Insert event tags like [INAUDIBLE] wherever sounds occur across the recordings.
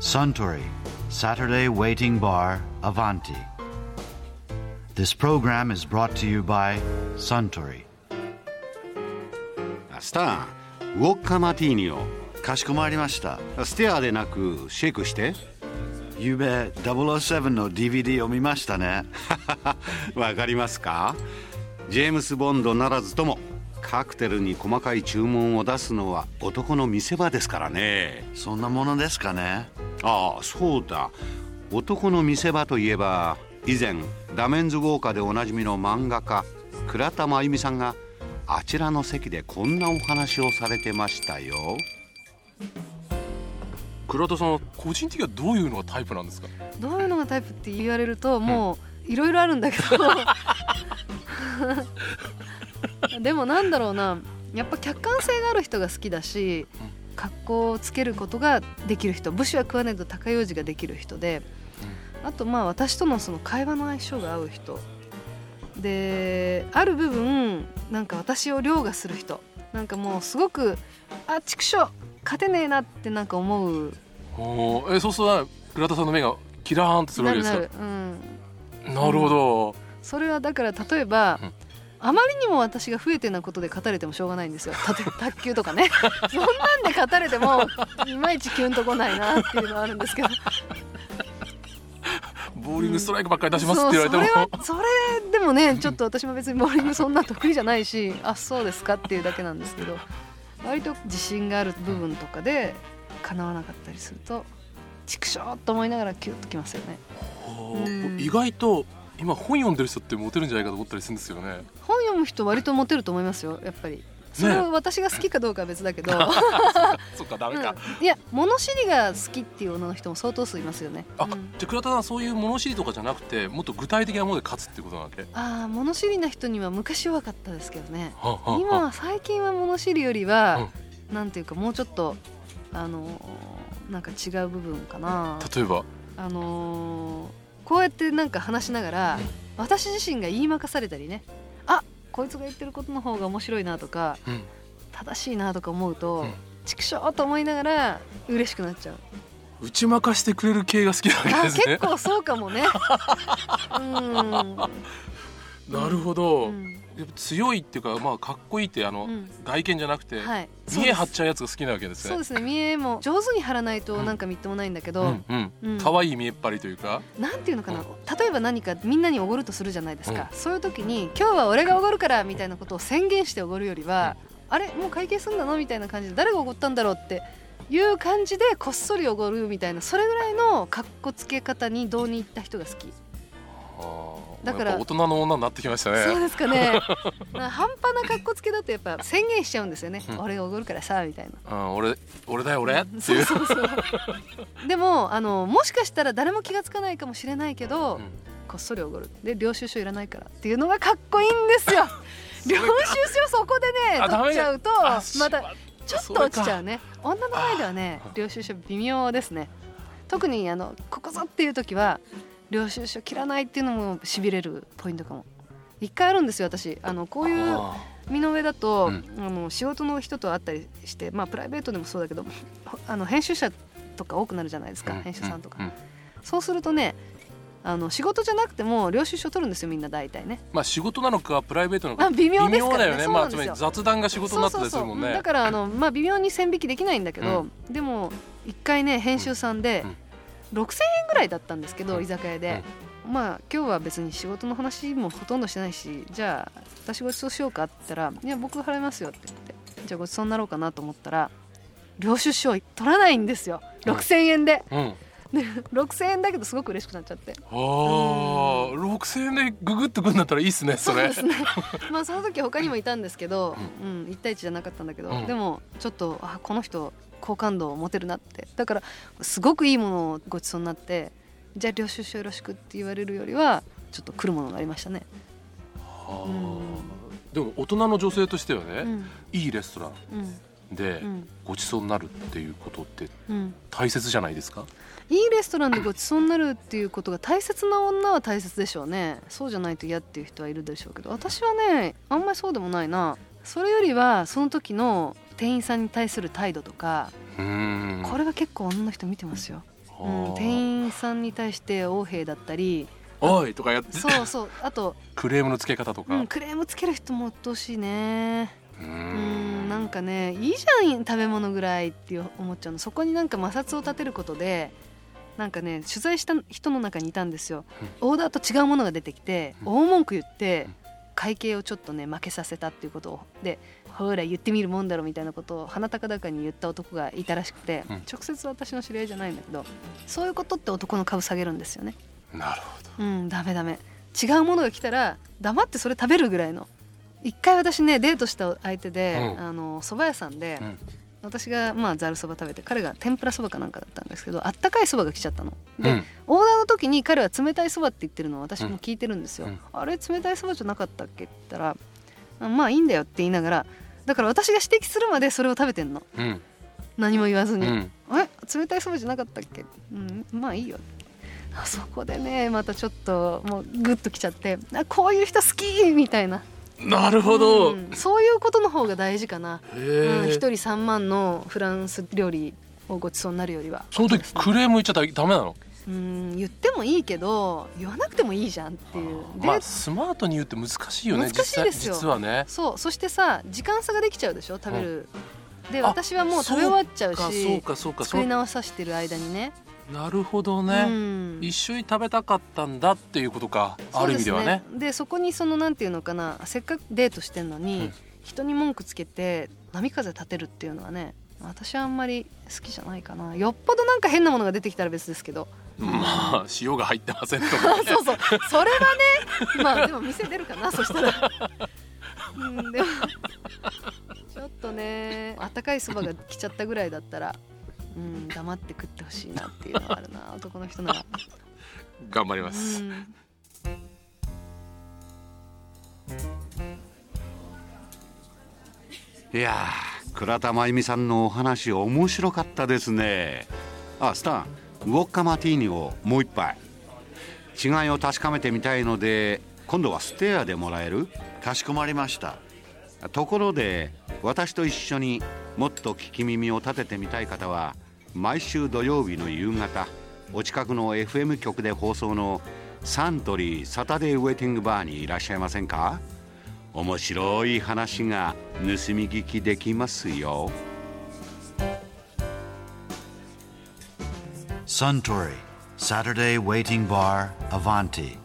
Suntory Saturday Waiting Bar Avanti. This program is brought to you by Suntory. スターウォッカマティーニをかしこまりました。ステアでなくシェイクしてゆうべ007の DVD を見ましたね。わかりますかジェームス・ボンドならずともカクテルに細かい注文を出すのは男の見せ場ですからねそんなものですかね。ああそうだ。男の見せ場といえば以前ダメンズ・ウォーカーでおなじみの漫画家倉田真由美さんがあちらの席でこんなお話をされてましたよ。倉田さんは個人的にはどういうのがタイプなんですか？どういうのがタイプって言われるともういろいろあるんだけど。[LAUGHS] でもなんだろうなやっぱ客観性がある人が好きだし格好をつけることができる人武士は食わねえと高用事ができる人であとまあ私とのその会話の相性が合う人。である部分なんか私を凌駕する人。なんかもうすごくあ畜生勝てねえなってなんか思う。おー。えそうすると倉田さんの目がキラーンとするわけですか？なるなる、うん、なるほど、それはだから例えば、うんあまりにも私が不得手なことで語れてもしょうがないんですよ。卓球とかね。[LAUGHS] そんなんで語れてもいまいちキュンとこないなっていうのはあるんですけど。ボーリングストライクばっかり出しますって言われても、そうそれは [LAUGHS] それでもねちょっと私も別にボーリングそんな得意じゃないしあそうですかっていうだけなんですけど。割と自信がある部分とかで叶わなかったりすると畜生と思いながらキュッときますよね。う。ん意外と今本読んでる人ってモテるんじゃないかと思ったりするんですよね。本読む人割とモテると思いますよやっぱり。それは私が好きかどうかは別だけど、[LAUGHS] そっかダメか、うん。いや物知りが好きっていう女の人も相当数いますよね。あ、うん。じゃあ倉田さんそういう物知りとかじゃなくてもっと具体的なもので勝つってことなんで、ああ物知りな人には昔弱かったですけどね。はあはあ今は最近は物知りよりは、なんていうかもうちょっとあのーなんか違う部分かな。例えば？あのーこうやってなんか話しながら私自身が言いまかされたりねあこいつが言ってることの方が面白いなとかうん。正しいなとか思うと、うん。畜生と思いながら嬉しくなっちゃう。打ち負かしてくれる系が好きなわけあですね。結構そうかもね。[LAUGHS] うんなるほど、うん。やっぱ強いっていうかまあかっこいいってあの、うん。外見じゃなくて、はい。見え張っちゃうやつが好きなわけですすそうですね。見えも上手に張らないとうん。なんかみっともないんだけど、うんうん。うん。可愛い見えっ張りというか。なんていうのかな、例えば何かみんなにおごるとするじゃないですか、そういう時に今日は俺がおごるからみたいなことを宣言しておごるよりは、あれもう会計すんだのみたいな感じで誰がおごったんだろうっていう感じでこっそりおごるみたいなそれぐらいのかっこつけ方にどうに行った人が好き、だから大人の女になってきましたね。そうですかね。な [LAUGHS] 半端なかっこつけだとやっぱ宣言しちゃうんですよね、うん。俺がおごるからさみたいな。うん、俺俺だよ俺ってそいう。うそうそうでもあのもしかしたら誰も気がつかないかもしれないけど、うん。こっそりおごる。で領収書いらないからっていうのがかっこいいんですよ。領収書そこでね取っちゃうとあまたちょっと落ちちゃううね。女の前ではね領収書微妙ですね。特にあのここぞっていう時は領収書切らないっていうのもしびれるポイントかも。一回あるんですよ私。あのこういうあ身の上だと、うん。あの仕事の人と会ったりしてまあプライベートでもそうだけどあの編集者とか多くなるじゃないですか、ー編集さんとか、ううそうするとねあの仕事じゃなくても領収書取るんですよみんな大体ね。まあ仕事なのかプライベートなのか。あ微妙ですからね。だよね。そうなんですよ。まあつまり雑談が仕事になったりするもんね。だからあの、まあ、微妙に線引きできないんだけど、でも一回ね編集さんでうん6,000円ぐらいだったんですけど、うん居酒屋で、まあ今日は別に仕事の話もほとんどしてないしじゃあ私ごちそうしようかって言ったら「いや僕払いますよ」って言ってじゃあごちそうになろうかなと思ったら領収書取らないんですよ。6,000円で、うん。で6,000円だけどすごく嬉しくなっちゃって。ああ6000円でググっとくんだったらいいっすねそれ。そうですね。[LAUGHS] まあその時他にもいたんですけど、うん。1対1じゃなかったんだけど、うん。でもちょっとあこの人好感度を持てるなって。だからすごくいいものをごちそうになってじゃあ領収書よろしくって言われるよりはちょっと来るものがありましたね。あ。ーうんでも大人の女性としてはね、うん。いいレストランうん。でうん。ごちそうになるっていうことってうん、大切じゃないですか？いいレストランでごちそうになるっていうことが大切な女は大切でしょうね。そうじゃないと嫌っていう人はいるでしょうけど私はねあんまりそうでもないな。それよりはその時の店員さんに対する態度とか、これは結構女の人見てますよ。あうん、店員さんに対して横兵だったりおいとかやって。そうそう。あと、クレームのつけ方とか、うん、クレームつける人も鬱陶しいね。ううんんなんかねいいじゃん食べ物ぐらいって思っちゃうの。そこになんか摩擦を立てることでなんかね取材した人の中にいたんですよ、オーダーと違うものが出てきて、大文句言って、うん会計をちょっとね負けさせたっていうことをでほら言ってみるもんだろみたいなことを鼻高々に言った男がいたらしくて、うん。直接私の知り合いじゃないんだけどそういうことって男の株下げるんですよね。なるほど。うんダメダメ。違うものが来たら黙ってそれ食べるぐらいの。一回私ねデートした相手で、うん。あの蕎麦屋さんで、うん私がまあざるそば食べて彼が天ぷらそばかなんかだったんですけどあったかいそばが来ちゃったの。で、うん。オーダーの時に彼は冷たいそばって言ってるのを私も聞いてるんですよ。うん。あれ冷たいそばじゃなかったっけって言ったらあまあいいんだよって言いながらだから私が指摘するまでそれを食べてんの。うん。何も言わずに。うん。え冷たいそばじゃなかったっけ？うんまあいいよあそこでねまたちょっともうグッときちゃってあこういう人好きみたいななるほど、うん。そういうことの方が大事かな。へうん。人3万のフランス料理をごちそうになるよりは。その時クレーム言っちゃダメなの？うん。言ってもいいけど言わなくてもいいじゃんっていう。で、まあスマートに言うって難しいよね。難しいですよ。実はね。そう。そしてさ時間差ができちゃうでしょ？食べる、であ私はもう食べ終わっちゃうし作り直させてる間にねなるほどうね、ん。一緒に食べたかったんだっていうことか。ある意味ではね。でそこにそのなんていうのかなせっかくデートしてんのに、うん。人に文句つけて波風立てるっていうのはね私はあんまり好きじゃないかな。よっぽどなんか変なものが出てきたら別ですけど。まあ塩が入ってませんとか、ね、[LAUGHS] そうそう。それはねまあでも店出るかな [LAUGHS] そしたら。うんでもちょっとねあったかいそばが来ちゃったぐらいだったらうん黙って食ってほしいなっていうのはあるな。[LAUGHS] 男の人なら。頑張ります、うん。いやー倉田真由美さんのお話面白かったですね。あスタンウォッカマティーニをもう一杯。違いを確かめてみたいので今度はステアでもらえる？かしこまりました。ところで私と一緒にもっと聞き耳を立ててみたい方は毎週土曜日の夕方お近くの FM 局で放送のサントリーサタデーウェイティングバーにいらっしゃいませんか？面白い話が盗み聞きできますよ。サントリーサタデーウェイティングバーアヴァンティ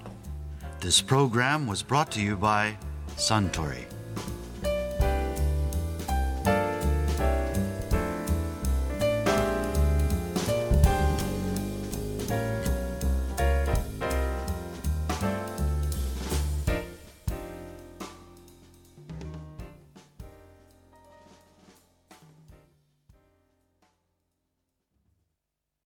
This program was brought to you by santory